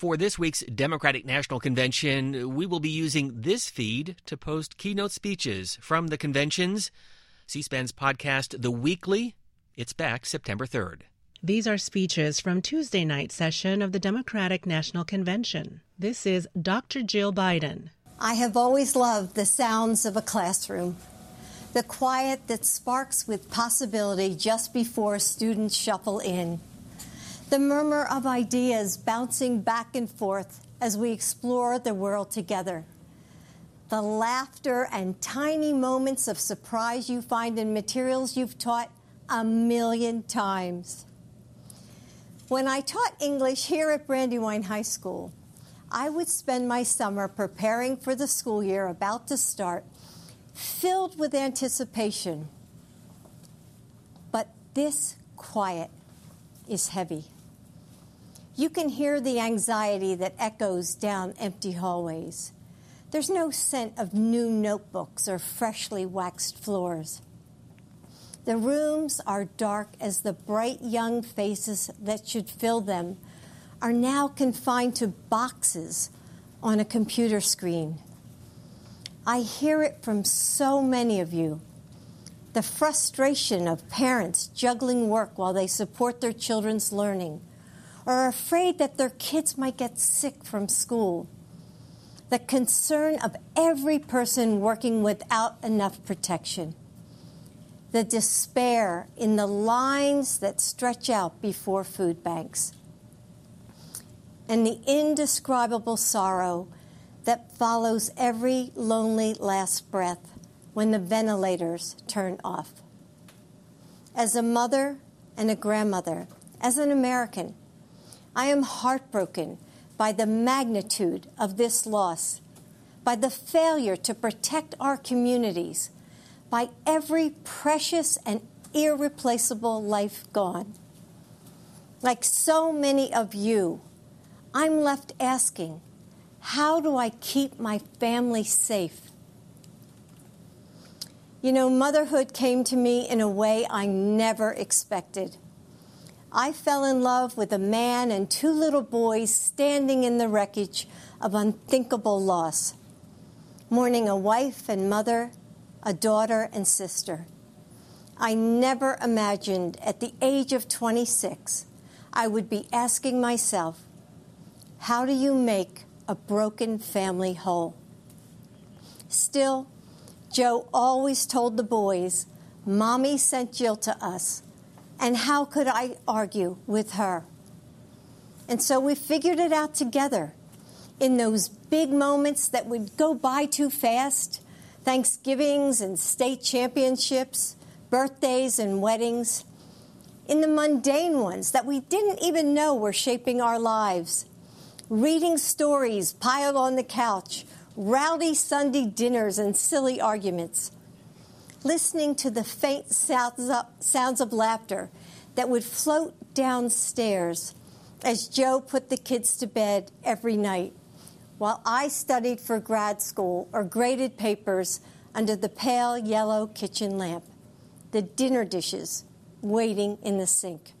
For this week's Democratic National Convention, we will be using this feed to post keynote speeches from the conventions. C SPAN's podcast, The Weekly, it's back September 3rd. These are speeches from Tuesday night session of the Democratic National Convention. This is Dr. Jill Biden. I have always loved the sounds of a classroom. The quiet that sparks with possibility just before students shuffle in the murmur of ideas bouncing back and forth as we explore the world together. The laughter and tiny moments of surprise you find in materials you've taught a million times. When I taught English here at Brandywine High School, I would spend my summer preparing for the school year about to start, filled with anticipation. But this quiet is heavy. You can hear the anxiety that echoes down empty hallways. There's no scent of new notebooks or freshly waxed floors. The rooms are dark as the bright young faces that should fill them are now confined to boxes on a computer screen. I hear it from so many of you. The frustration of parents juggling work while they support their children's learning are afraid that their kids might get sick from school. The concern of every person working without enough protection. The despair in the lines that stretch out before food banks. And the indescribable sorrow that follows every lonely last breath when the ventilators turn off. As a mother and a grandmother, as an American, I am heartbroken by the magnitude of this loss, by the failure to protect our communities, by every precious and irreplaceable life gone. Like so many of you, I'm left asking, how do I keep my family safe? You know, motherhood came to me in a way I never expected. I fell in love with a man and two little boys standing in the wreckage of unthinkable loss, mourning a wife and mother, a daughter and sister. I never imagined at the age of 26 I would be asking myself, how do you make a broken family whole? Still, Joe always told the boys, Mommy sent Jill to us and how could I argue with her? And so we figured it out together in those big moments that would go by too fast Thanksgivings and state championships, birthdays and weddings, in the mundane ones that we didn't even know were shaping our lives. Reading stories piled on the couch, rowdy Sunday dinners, and silly arguments listening to the faint sounds of, laughter that would float downstairs as Joe put the kids to bed every night while I studied for grad school or graded papers under the pale yellow kitchen lamp, the dinner dishes waiting in the sink.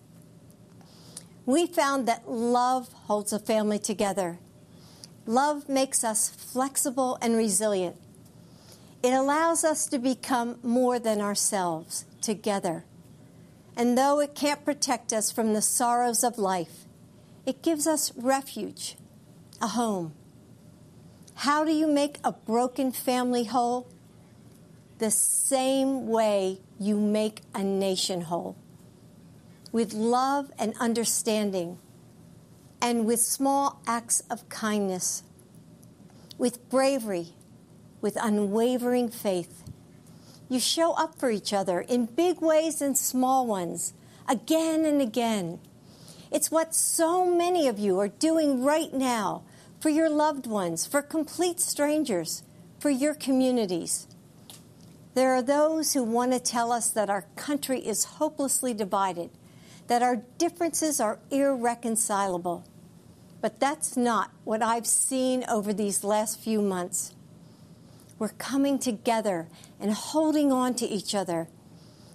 We found that love holds a family together. Love makes us flexible and resilient. It allows us to become more than ourselves together. And though it can't protect us from the sorrows of life, it gives us refuge, a home. How do you make a broken family whole? The same way you make a nation whole with love and understanding, and with small acts of kindness, with bravery with unwavering faith. You show up for each other in big ways and small ones, again and again. It's what so many of you are doing right now for your loved ones, for complete strangers, for your communities. There are those who want to tell us that our country is hopelessly divided, that our differences are irreconcilable. But that's not what I've seen over these last few months. We're coming together and holding on to each other.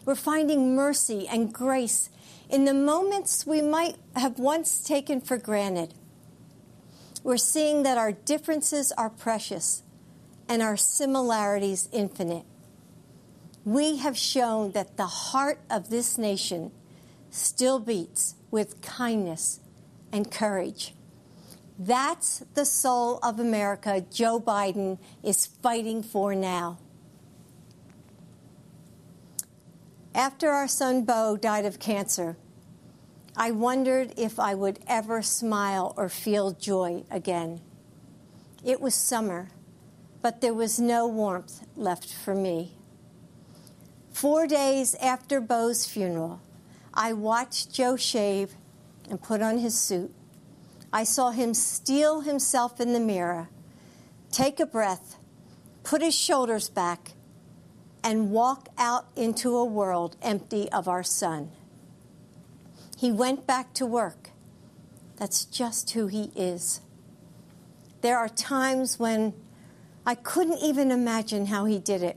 We're finding mercy and grace in the moments we might have once taken for granted. we're seeing that our differences are precious and our similarities infinite. We have shown that the heart of this nation still beats with kindness and courage. That's the soul of America Joe Biden is fighting for now. After our son Bo died of cancer, I wondered if I would ever smile or feel joy again. It was summer, but there was no warmth left for me. Four days after Bo's funeral, I watched Joe shave and put on his suit. I saw him steel himself in the mirror, take a breath, put his shoulders back, and walk out into a world empty of our son. He went back to work. That's just who he is. There are times when I couldn't even imagine how he did it,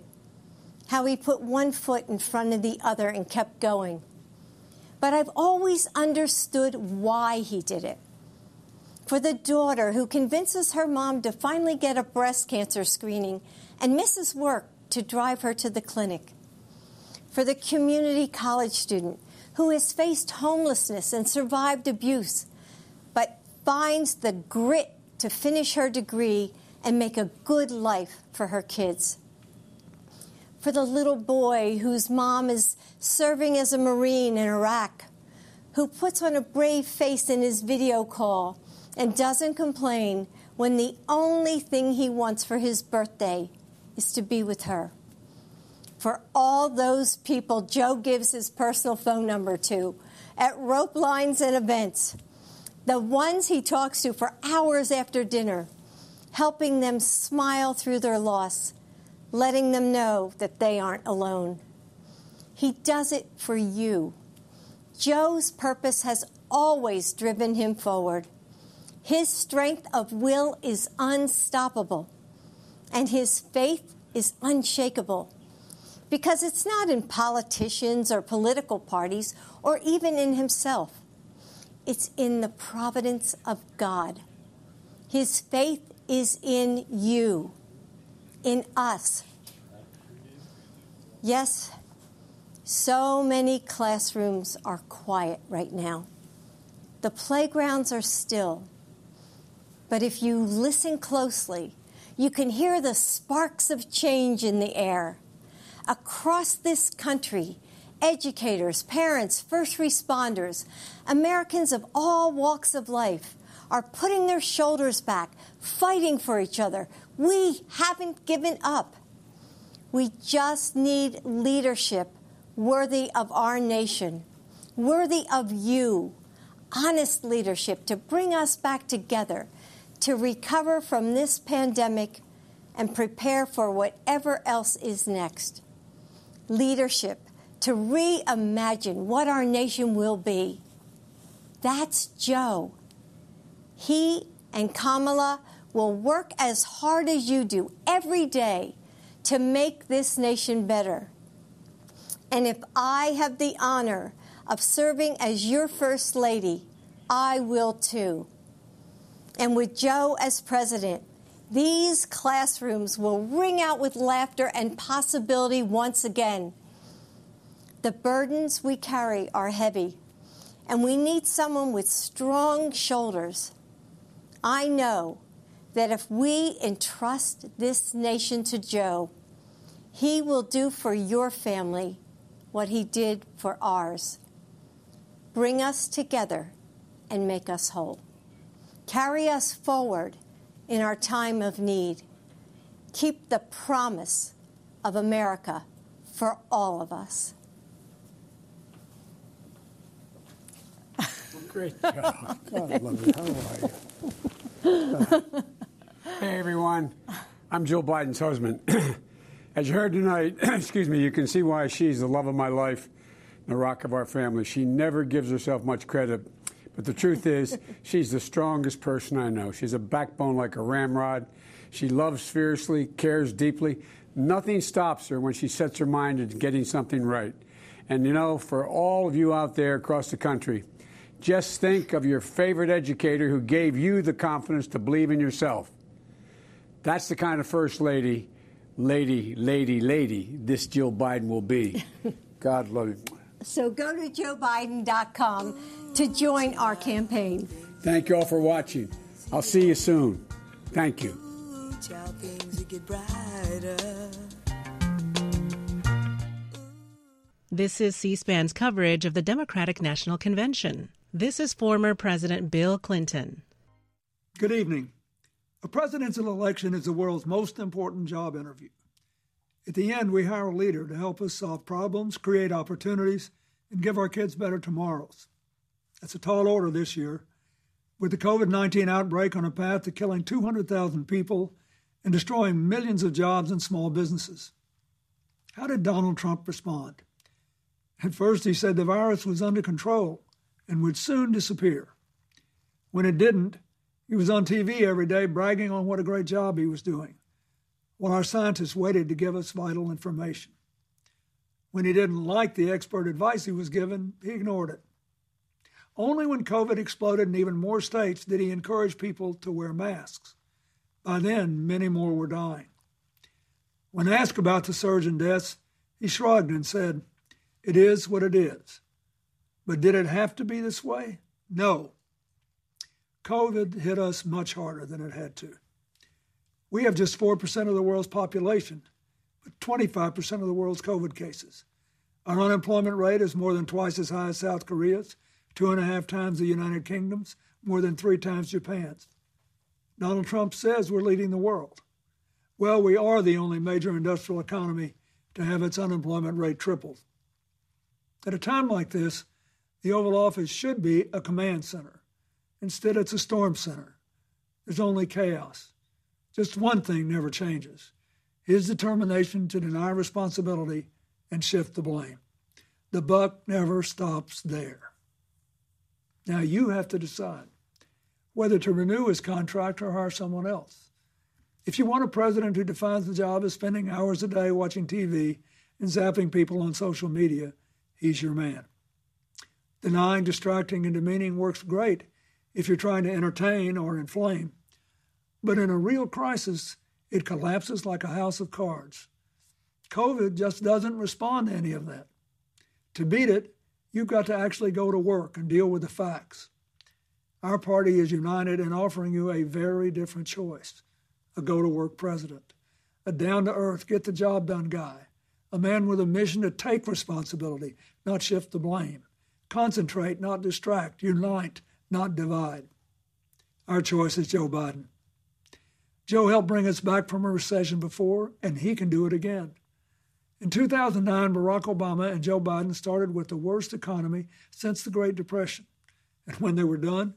how he put one foot in front of the other and kept going. But I've always understood why he did it. For the daughter who convinces her mom to finally get a breast cancer screening and misses work to drive her to the clinic. For the community college student who has faced homelessness and survived abuse, but finds the grit to finish her degree and make a good life for her kids. For the little boy whose mom is serving as a Marine in Iraq, who puts on a brave face in his video call and doesn't complain when the only thing he wants for his birthday is to be with her. For all those people Joe gives his personal phone number to at rope lines and events, the ones he talks to for hours after dinner, helping them smile through their loss, letting them know that they aren't alone. He does it for you. Joe's purpose has always driven him forward. His strength of will is unstoppable, and his faith is unshakable. Because it's not in politicians or political parties or even in himself. It's in the providence of God. His faith is in you, in us. Yes, so many classrooms are quiet right now. The playgrounds are still. But if you listen closely, you can hear the sparks of change in the air. Across this country, educators, parents, first responders, Americans of all walks of life are putting their shoulders back, fighting for each other. We haven't given up. We just need leadership worthy of our nation, worthy of you, honest leadership to bring us back together, to recover from this pandemic and prepare for whatever else is next. Leadership to reimagine what our nation will be. That's Joe. He and Kamala will work as hard as you do every day to make this nation better. And if I have the honor of serving as your First Lady, I will too. And with Joe as president, these classrooms will ring out with laughter and possibility once again. The burdens we carry are heavy, and we need someone with strong shoulders. I know that if we entrust this nation to Joe, he will do for your family what he did for ours. Bring us together and make us whole. Carry us forward in our time of need. Keep the promise of America for all of us. Great job. God, oh, I love. How are you? hey, everyone. I'm Jill Biden's husband. As you heard tonight, excuse me, you can see why she's the love of my life, the rock of our family. She never gives herself much credit but the truth is, she's the strongest person I know. She's a backbone like a ramrod. She loves fiercely, cares deeply. Nothing stops her when she sets her mind to getting something right. And you know, for all of you out there across the country, Just think of your favorite educator who gave you the confidence to believe in yourself. That's the kind of first lady, lady, lady, lady this Jill Biden will be. God love you. So go to joebiden.com to join our campaign. Thank you all for watching. I'll see you soon. Thank you. This is C SPAN's coverage of the Democratic National Convention. This is former President Bill Clinton. Good evening. A presidential election is the world's most important job interview. At the end, we hire a leader to help us solve problems, create opportunities, and give our kids better tomorrows. That's a tall order this year, with the COVID 19 outbreak on a path to killing 200,000 people and destroying millions of jobs and small businesses. How did Donald Trump respond? At first, he said the virus was under control and would soon disappear. When it didn't, he was on TV every day bragging on what a great job he was doing, while our scientists waited to give us vital information. When he didn't like the expert advice he was given, he ignored it. Only when COVID exploded in even more states did he encourage people to wear masks. By then, many more were dying. When asked about the surge in deaths, he shrugged and said, It is what it is. But did it have to be this way? No. COVID hit us much harder than it had to. We have just 4% of the world's population, but 25% of the world's COVID cases. Our unemployment rate is more than twice as high as South Korea's, two and a half times the United Kingdom's, more than three times Japan's. Donald Trump says we're leading the world. Well, we are the only major industrial economy to have its unemployment rate tripled. At a time like this, the Oval Office should be a command center. Instead, it's a storm center. There's only chaos. Just one thing never changes his determination to deny responsibility and shift the blame. The buck never stops there. Now you have to decide whether to renew his contract or hire someone else. If you want a president who defines the job as spending hours a day watching TV and zapping people on social media, he's your man. Denying, distracting, and demeaning works great if you're trying to entertain or inflame. But in a real crisis, it collapses like a house of cards. COVID just doesn't respond to any of that. To beat it, you've got to actually go to work and deal with the facts. Our party is united in offering you a very different choice a go to work president, a down to earth, get the job done guy, a man with a mission to take responsibility, not shift the blame, Concentrate, not distract. Unite, not divide. Our choice is Joe Biden. Joe helped bring us back from a recession before, and he can do it again. In 2009, Barack Obama and Joe Biden started with the worst economy since the Great Depression. And when they were done,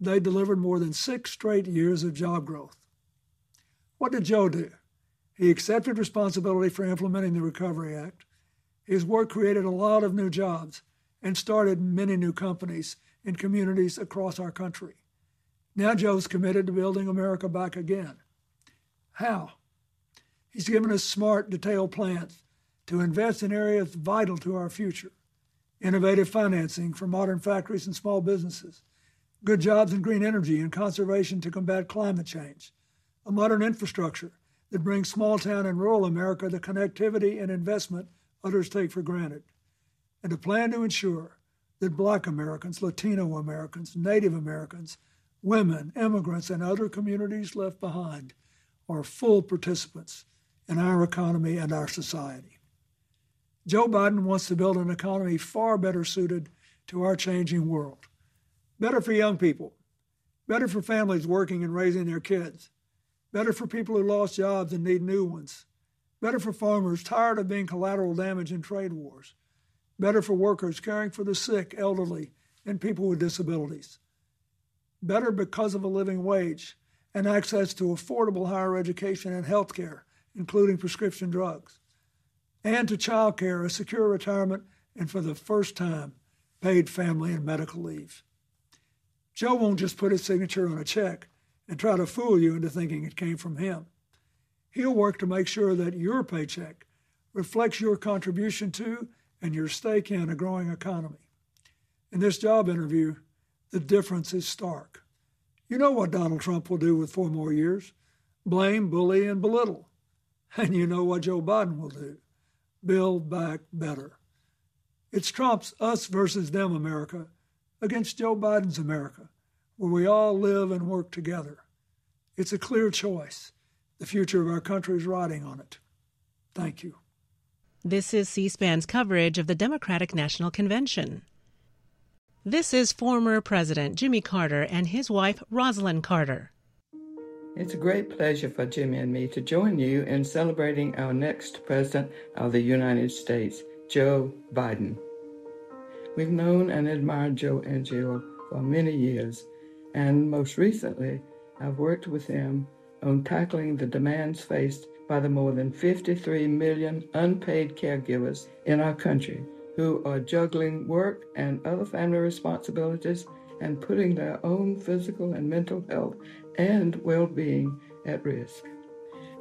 they delivered more than six straight years of job growth. What did Joe do? He accepted responsibility for implementing the Recovery Act. His work created a lot of new jobs and started many new companies in communities across our country. Now Joe's committed to building America back again. How? He's given us smart, detailed plans to invest in areas vital to our future. Innovative financing for modern factories and small businesses, good jobs in green energy and conservation to combat climate change, a modern infrastructure that brings small town and rural America the connectivity and investment others take for granted, and a plan to ensure that Black Americans, Latino Americans, Native Americans, women, immigrants, and other communities left behind are full participants in our economy and our society. Joe Biden wants to build an economy far better suited to our changing world. Better for young people, better for families working and raising their kids, better for people who lost jobs and need new ones, better for farmers tired of being collateral damage in trade wars, better for workers caring for the sick, elderly, and people with disabilities. Better because of a living wage and access to affordable higher education and health care, including prescription drugs. And to child care, a secure retirement, and for the first time, paid family and medical leave. Joe won't just put his signature on a check and try to fool you into thinking it came from him. He'll work to make sure that your paycheck reflects your contribution to and your stake in a growing economy. In this job interview, The difference is stark. You know what Donald Trump will do with four more years blame, bully, and belittle. And you know what Joe Biden will do build back better. It's Trump's us versus them America against Joe Biden's America, where we all live and work together. It's a clear choice. The future of our country is riding on it. Thank you. This is C SPAN's coverage of the Democratic National Convention. This is former President Jimmy Carter and his wife Rosalynn Carter. It's a great pleasure for Jimmy and me to join you in celebrating our next President of the United States, Joe Biden. We've known and admired Joe and Jill for many years, and most recently, I've worked with them on tackling the demands faced by the more than 53 million unpaid caregivers in our country who are juggling work and other family responsibilities and putting their own physical and mental health and well being at risk.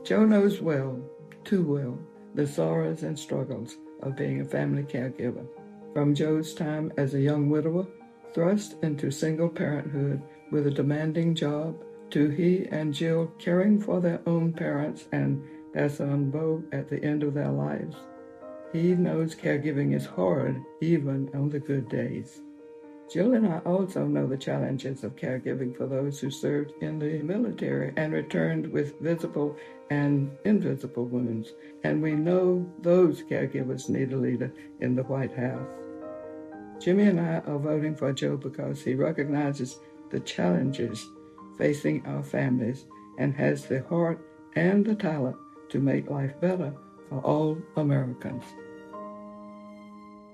Joe knows well, too well, the sorrows and struggles of being a family caregiver. From Joe's time as a young widower, thrust into single parenthood with a demanding job, to he and Jill caring for their own parents and their son Bo at the end of their lives. He knows caregiving is hard even on the good days. Jill and I also know the challenges of caregiving for those who served in the military and returned with visible and invisible wounds, and we know those caregivers need a leader in the White House. Jimmy and I are voting for Joe because he recognizes the challenges facing our families and has the heart and the talent to make life better for all Americans.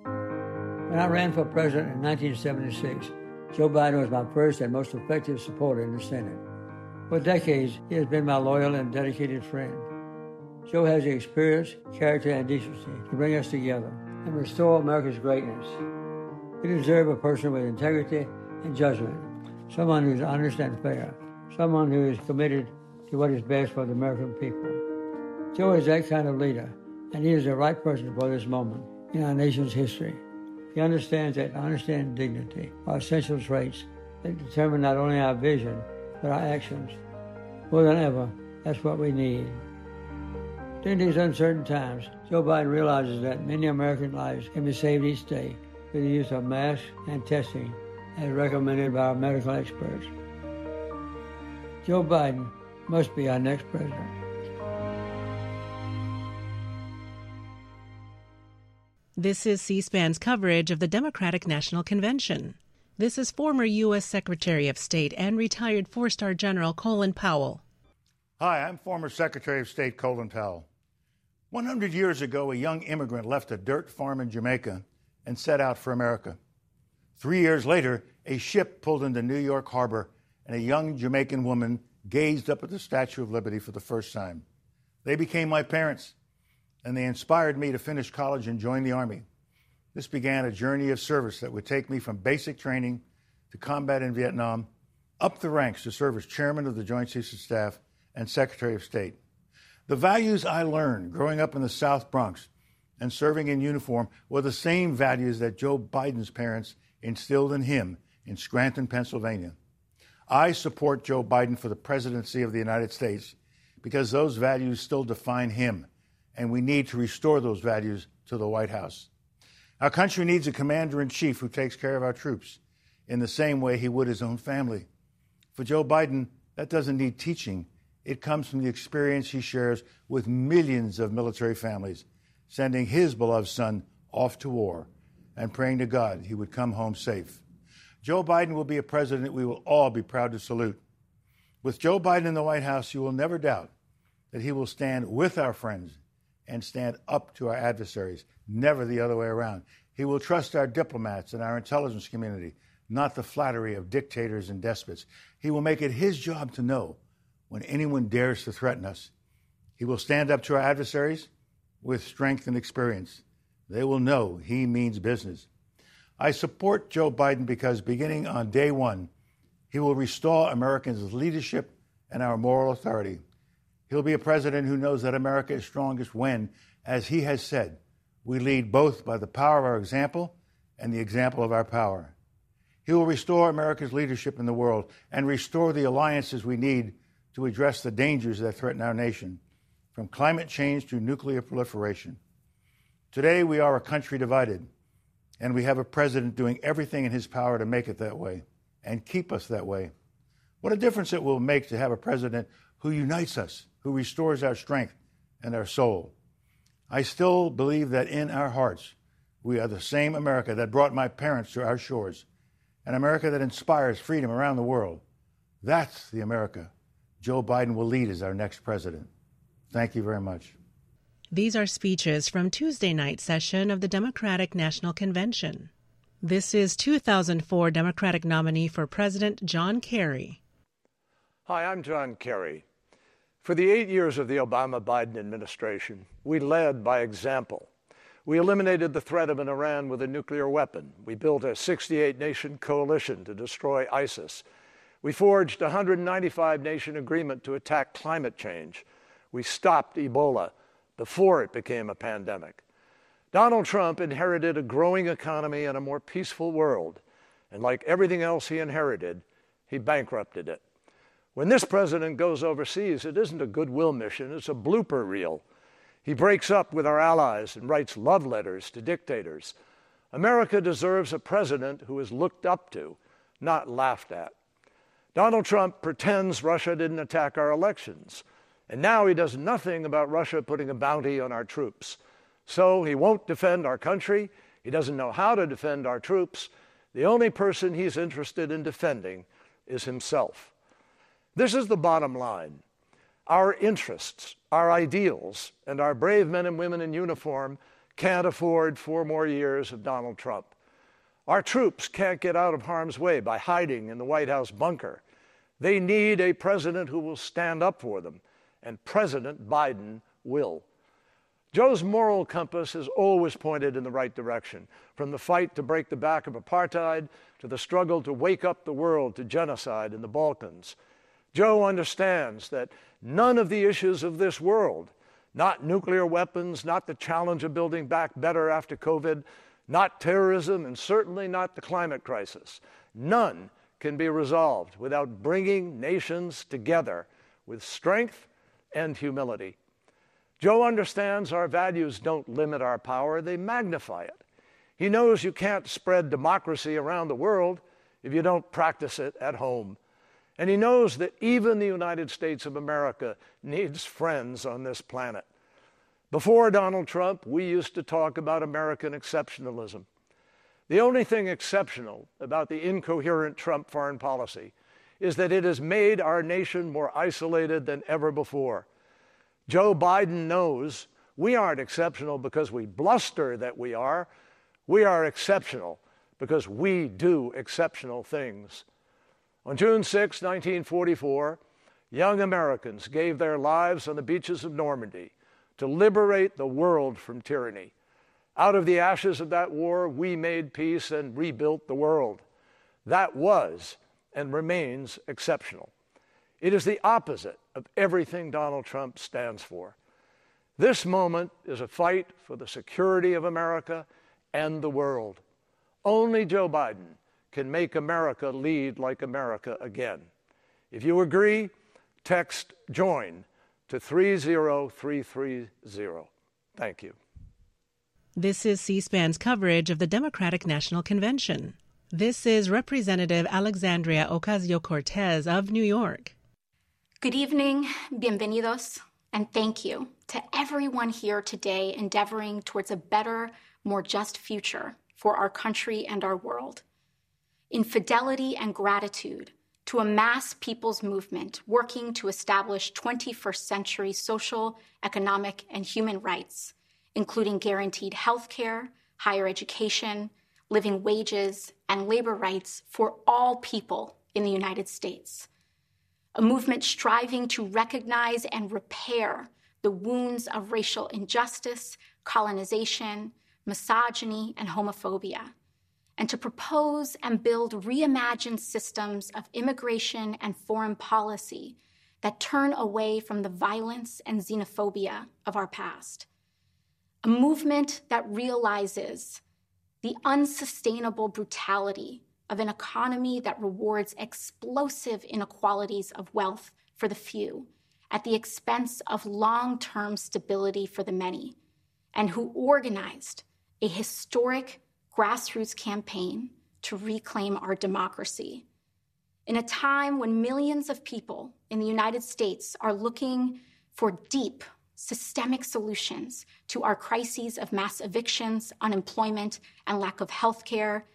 When I ran for president in 1976, Joe Biden was my first and most effective supporter in the Senate. For decades, he has been my loyal and dedicated friend. Joe has the experience, character, and decency to bring us together and restore America's greatness. We deserve a person with integrity and judgment, someone who is honest and fair, someone who is committed to what is best for the American people. Joe is that kind of leader, and he is the right person for this moment in our nation's history. He understands that honesty and dignity are essential traits that determine not only our vision, but our actions. More than ever, that's what we need. During these uncertain times, Joe Biden realizes that many American lives can be saved each day through the use of masks and testing as recommended by our medical experts. Joe Biden must be our next president. This is C SPAN's coverage of the Democratic National Convention. This is former U.S. Secretary of State and retired four star General Colin Powell. Hi, I'm former Secretary of State Colin Powell. 100 years ago, a young immigrant left a dirt farm in Jamaica and set out for America. Three years later, a ship pulled into New York Harbor, and a young Jamaican woman gazed up at the Statue of Liberty for the first time. They became my parents and they inspired me to finish college and join the Army. This began a journey of service that would take me from basic training to combat in Vietnam, up the ranks to serve as chairman of the Joint Chiefs of Staff and Secretary of State. The values I learned growing up in the South Bronx and serving in uniform were the same values that Joe Biden's parents instilled in him in Scranton, Pennsylvania. I support Joe Biden for the presidency of the United States because those values still define him and we need to restore those values to the White House. Our country needs a commander in chief who takes care of our troops in the same way he would his own family. For Joe Biden, that doesn't need teaching. It comes from the experience he shares with millions of military families, sending his beloved son off to war and praying to God he would come home safe. Joe Biden will be a president we will all be proud to salute. With Joe Biden in the White House, you will never doubt that he will stand with our friends and stand up to our adversaries, never the other way around. He will trust our diplomats and our intelligence community, not the flattery of dictators and despots. He will make it his job to know when anyone dares to threaten us. He will stand up to our adversaries with strength and experience. They will know he means business. I support Joe Biden because beginning on day one, he will restore Americans' leadership and our moral authority. He'll be a president who knows that America is strongest when, as he has said, we lead both by the power of our example and the example of our power. He will restore America's leadership in the world and restore the alliances we need to address the dangers that threaten our nation, from climate change to nuclear proliferation. Today, we are a country divided, and we have a president doing everything in his power to make it that way and keep us that way. What a difference it will make to have a president who unites us, who restores our strength and our soul. I still believe that in our hearts, we are the same America that brought my parents to our shores, an America that inspires freedom around the world. That's the America Joe Biden will lead as our next president. Thank you very much. These are speeches from Tuesday night session of the Democratic National Convention. This is 2004 Democratic nominee for President John Kerry. Hi, I'm John Kerry. For the eight years of the Obama Biden administration, we led by example. We eliminated the threat of an Iran with a nuclear weapon. We built a 68 nation coalition to destroy ISIS. We forged a 195 nation agreement to attack climate change. We stopped Ebola before it became a pandemic. Donald Trump inherited a growing economy and a more peaceful world. And like everything else he inherited, he bankrupted it. When this president goes overseas, it isn't a goodwill mission, it's a blooper reel. He breaks up with our allies and writes love letters to dictators. America deserves a president who is looked up to, not laughed at. Donald Trump pretends Russia didn't attack our elections, and now he does nothing about Russia putting a bounty on our troops. So he won't defend our country, he doesn't know how to defend our troops. The only person he's interested in defending is himself. This is the bottom line. Our interests, our ideals, and our brave men and women in uniform can't afford four more years of Donald Trump. Our troops can't get out of harm's way by hiding in the White House bunker. They need a president who will stand up for them, and President Biden will. Joe's moral compass has always pointed in the right direction, from the fight to break the back of apartheid to the struggle to wake up the world to genocide in the Balkans. Joe understands that none of the issues of this world, not nuclear weapons, not the challenge of building back better after COVID, not terrorism, and certainly not the climate crisis, none can be resolved without bringing nations together with strength and humility. Joe understands our values don't limit our power, they magnify it. He knows you can't spread democracy around the world if you don't practice it at home. And he knows that even the United States of America needs friends on this planet. Before Donald Trump, we used to talk about American exceptionalism. The only thing exceptional about the incoherent Trump foreign policy is that it has made our nation more isolated than ever before. Joe Biden knows we aren't exceptional because we bluster that we are. We are exceptional because we do exceptional things. On June 6, 1944, young Americans gave their lives on the beaches of Normandy to liberate the world from tyranny. Out of the ashes of that war, we made peace and rebuilt the world. That was and remains exceptional. It is the opposite of everything Donald Trump stands for. This moment is a fight for the security of America and the world. Only Joe Biden can make America lead like America again. If you agree, text JOIN to 30330. Thank you. This is C SPAN's coverage of the Democratic National Convention. This is Representative Alexandria Ocasio Cortez of New York. Good evening, bienvenidos, and thank you to everyone here today endeavoring towards a better, more just future for our country and our world in fidelity and gratitude to a mass people's movement working to establish 21st century social, economic, and human rights, including guaranteed health care, higher education, living wages, and labor rights for all people in the United States. A movement striving to recognize and repair the wounds of racial injustice, colonization, misogyny, and homophobia and to propose and build reimagined systems of immigration and foreign policy that turn away from the violence and xenophobia of our past. A movement that realizes the unsustainable brutality of an economy that rewards explosive inequalities of wealth for the few at the expense of long term stability for the many, and who organized a historic grassroots campaign to reclaim our democracy. In a time when millions of people in the United States are looking for deep, systemic solutions to our crises of mass evictions, unemployment, and lack of health care,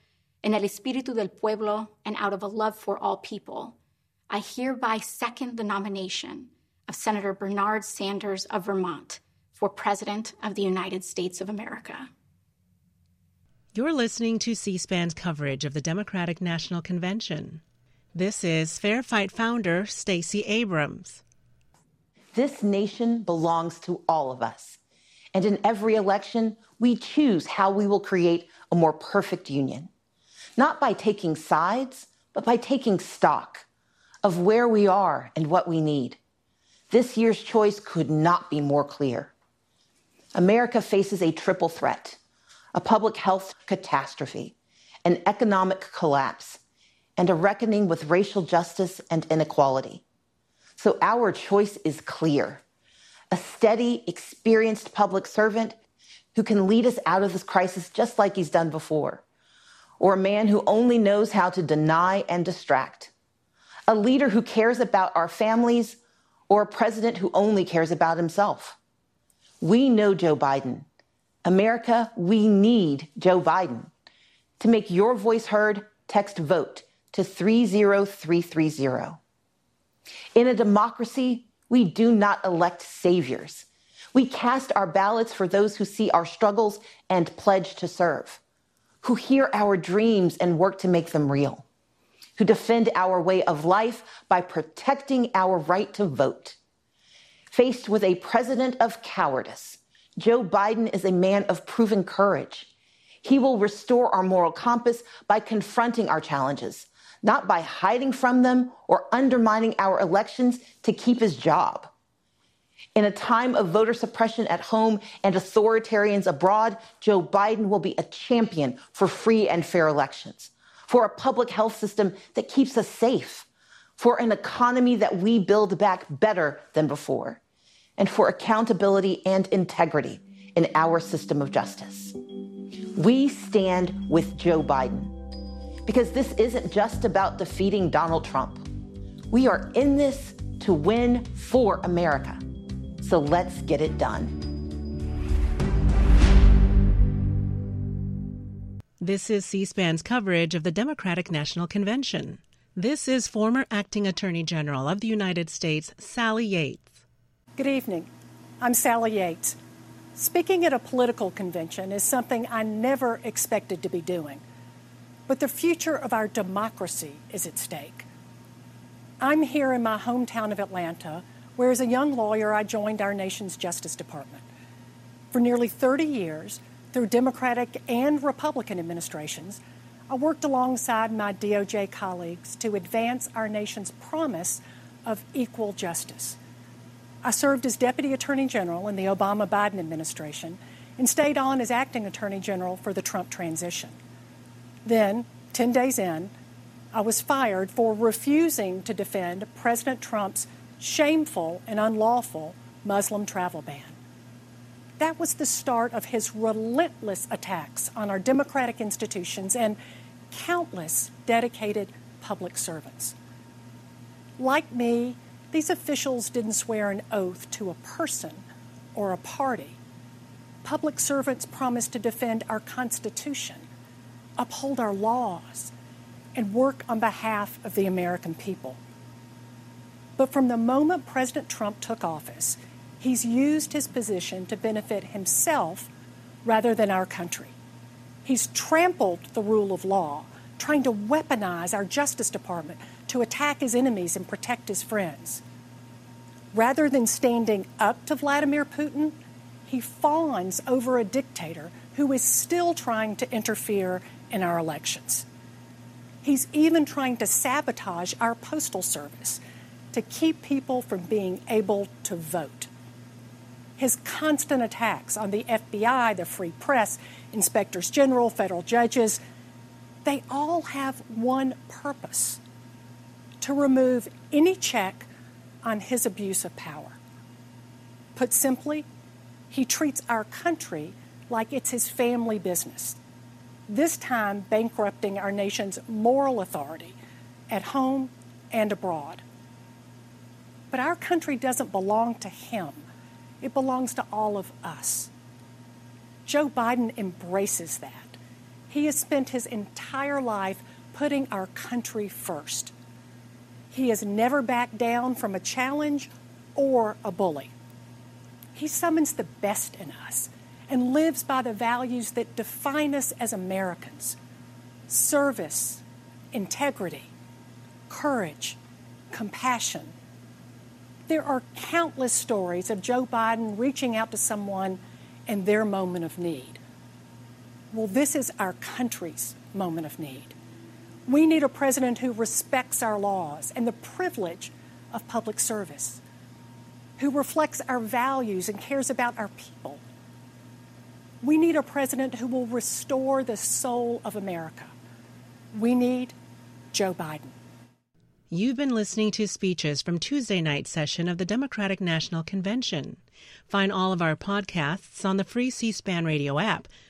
in el espíritu del pueblo, and out of a love for all people, I hereby second the nomination of Senator Bernard Sanders of Vermont for President of the United States of America. You're listening to C SPAN's coverage of the Democratic National Convention. This is Fair Fight founder Stacey Abrams. This nation belongs to all of us. And in every election, we choose how we will create a more perfect union. Not by taking sides, but by taking stock of where we are and what we need. This year's choice could not be more clear. America faces a triple threat a public health catastrophe, an economic collapse, and a reckoning with racial justice and inequality. So our choice is clear a steady, experienced public servant who can lead us out of this crisis just like he's done before, or a man who only knows how to deny and distract, a leader who cares about our families, or a president who only cares about himself. We know Joe Biden. America, we need Joe Biden. To make your voice heard, text VOTE to 30330. In a democracy, we do not elect saviors. We cast our ballots for those who see our struggles and pledge to serve, who hear our dreams and work to make them real, who defend our way of life by protecting our right to vote. Faced with a president of cowardice, Joe Biden is a man of proven courage. He will restore our moral compass by confronting our challenges, not by hiding from them or undermining our elections to keep his job. In a time of voter suppression at home and authoritarians abroad, Joe Biden will be a champion for free and fair elections, for a public health system that keeps us safe, for an economy that we build back better than before, and for accountability and integrity in our system of justice. We stand with Joe Biden because this isn't just about defeating Donald Trump. We are in this to win for America. So let's get it done. This is C SPAN's coverage of the Democratic National Convention. This is former acting Attorney General of the United States, Sally Yates. Good evening. I'm Sally Yates. Speaking at a political convention is something I never expected to be doing but the future of our democracy is at stake. I'm here in my hometown of Atlanta, where as a young lawyer I joined our nation's Justice Department. For nearly 30 years, through Democratic and Republican administrations, I worked alongside my DOJ colleagues to advance our nation's promise of equal justice. I served as Deputy Attorney General in the Obama Biden administration and stayed on as Acting Attorney General for the Trump transition. Then, 10 days in, I was fired for refusing to defend President Trump's shameful and unlawful Muslim travel ban. That was the start of his relentless attacks on our democratic institutions and countless dedicated public servants. Like me, these officials didn't swear an oath to a person or a party. Public servants promised to defend our Constitution uphold our laws, and work on behalf of the American people. But from the moment President Trump took office, he's used his position to benefit himself rather than our country. He's trampled the rule of law, trying to weaponize our Justice Department to attack his enemies and protect his friends. Rather than standing up to Vladimir Putin, he fawns over a dictator who is still trying to interfere in our elections. He's even trying to sabotage our postal service to keep people from being able to vote. His constant attacks on the FBI, the free press, inspectors general, federal judges, They all have one purpose to remove any check on his abuse of power. Put simply, he treats our country like it's his family business, this time bankrupting our nation's moral authority at home and abroad. But our country doesn't belong to him, it belongs to all of us. Joe Biden embraces that. He has spent his entire life putting our country first. He has never backed down from a challenge or a bully. He summons the best in us and lives by the values that define us as Americans service, integrity, courage, compassion. There are countless stories of Joe Biden reaching out to someone in their moment of need. Well, this is our country's moment of need. We need a president who respects our laws and the privilege of public service, who reflects our values and cares about our people. We need a president who will restore the soul of America. We need Joe Biden. You've been listening to speeches from Tuesday night session of the Democratic National Convention. Find all of our podcasts on the free C-SPAN radio app